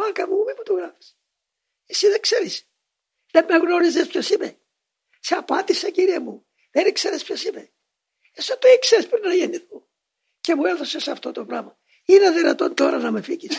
μάκα μου, μη μου το γράφεις. Εσύ δεν ξέρεις. Δεν με γνώριζες ποιος είμαι. Σε απάντησα κύριε μου. Δεν ήξερες ποιος είμαι. Εσύ το ήξερες πριν να γεννηθώ. Και μου έδωσες αυτό το πράγμα. Είναι δυνατόν τώρα να με φύγεις.